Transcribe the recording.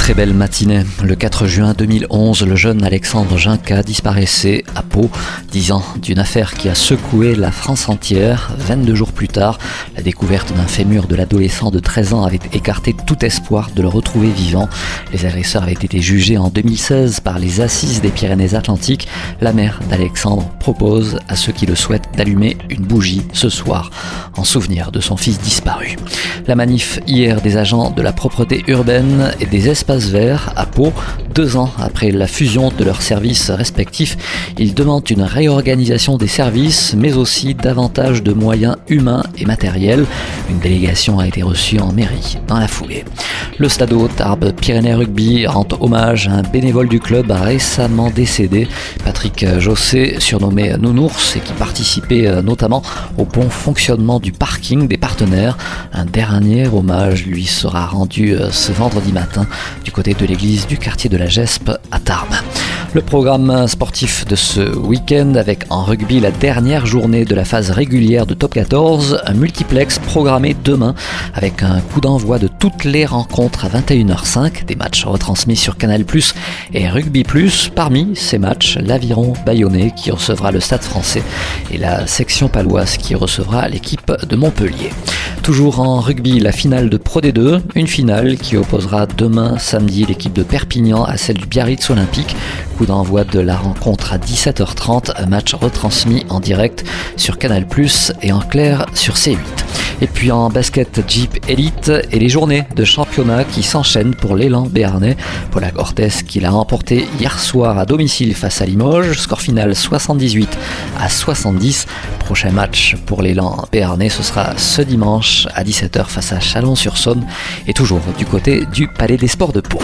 Très belle matinée. Le 4 juin 2011, le jeune Alexandre Jinka disparaissait à Pau, dix ans d'une affaire qui a secoué la France entière. 22 jours plus tard, la découverte d'un fémur de l'adolescent de 13 ans avait écarté tout espoir de le retrouver vivant. Les agresseurs avaient été jugés en 2016 par les assises des Pyrénées-Atlantiques. La mère d'Alexandre propose à ceux qui le souhaitent d'allumer une bougie ce soir en souvenir de son fils disparu. La manif hier des agents de la propreté urbaine et des espaces Vert à Pau. Deux ans après la fusion de leurs services respectifs, ils demandent une réorganisation des services, mais aussi davantage de moyens humains et matériels. Une délégation a été reçue en mairie dans la foulée. Le Stade Tarbes Pyrénées Rugby rend hommage à un bénévole du club récemment décédé, Patrick Jossé, surnommé Nounours, et qui participait euh, notamment au bon fonctionnement du parking des partenaires. Un dernier hommage lui sera rendu euh, ce vendredi matin côté de l'église du quartier de la Gespe à Tarbes. Le programme sportif de ce week-end avec en rugby la dernière journée de la phase régulière de Top 14, un multiplex programmé demain avec un coup d'envoi de toutes les rencontres à 21h05, des matchs retransmis sur Canal Plus et Rugby Plus. Parmi ces matchs, l'Aviron Bayonnais qui recevra le Stade français et la section paloise qui recevra l'équipe de Montpellier. Toujours en rugby, la finale de Pro D2, une finale qui opposera demain samedi l'équipe de Perpignan à celle du Biarritz Olympique coup d'envoi de la rencontre à 17h30, un match retransmis en direct sur Canal+, et en clair sur C8. Et puis en basket Jeep Elite et les journées de championnat qui s'enchaînent pour l'élan béarnais. Paula Cortez qui l'a remporté hier soir à domicile face à Limoges. Score final 78 à 70. Prochain match pour l'élan béarnais, ce sera ce dimanche à 17h face à Chalon-sur-Saône et toujours du côté du Palais des Sports de Pau.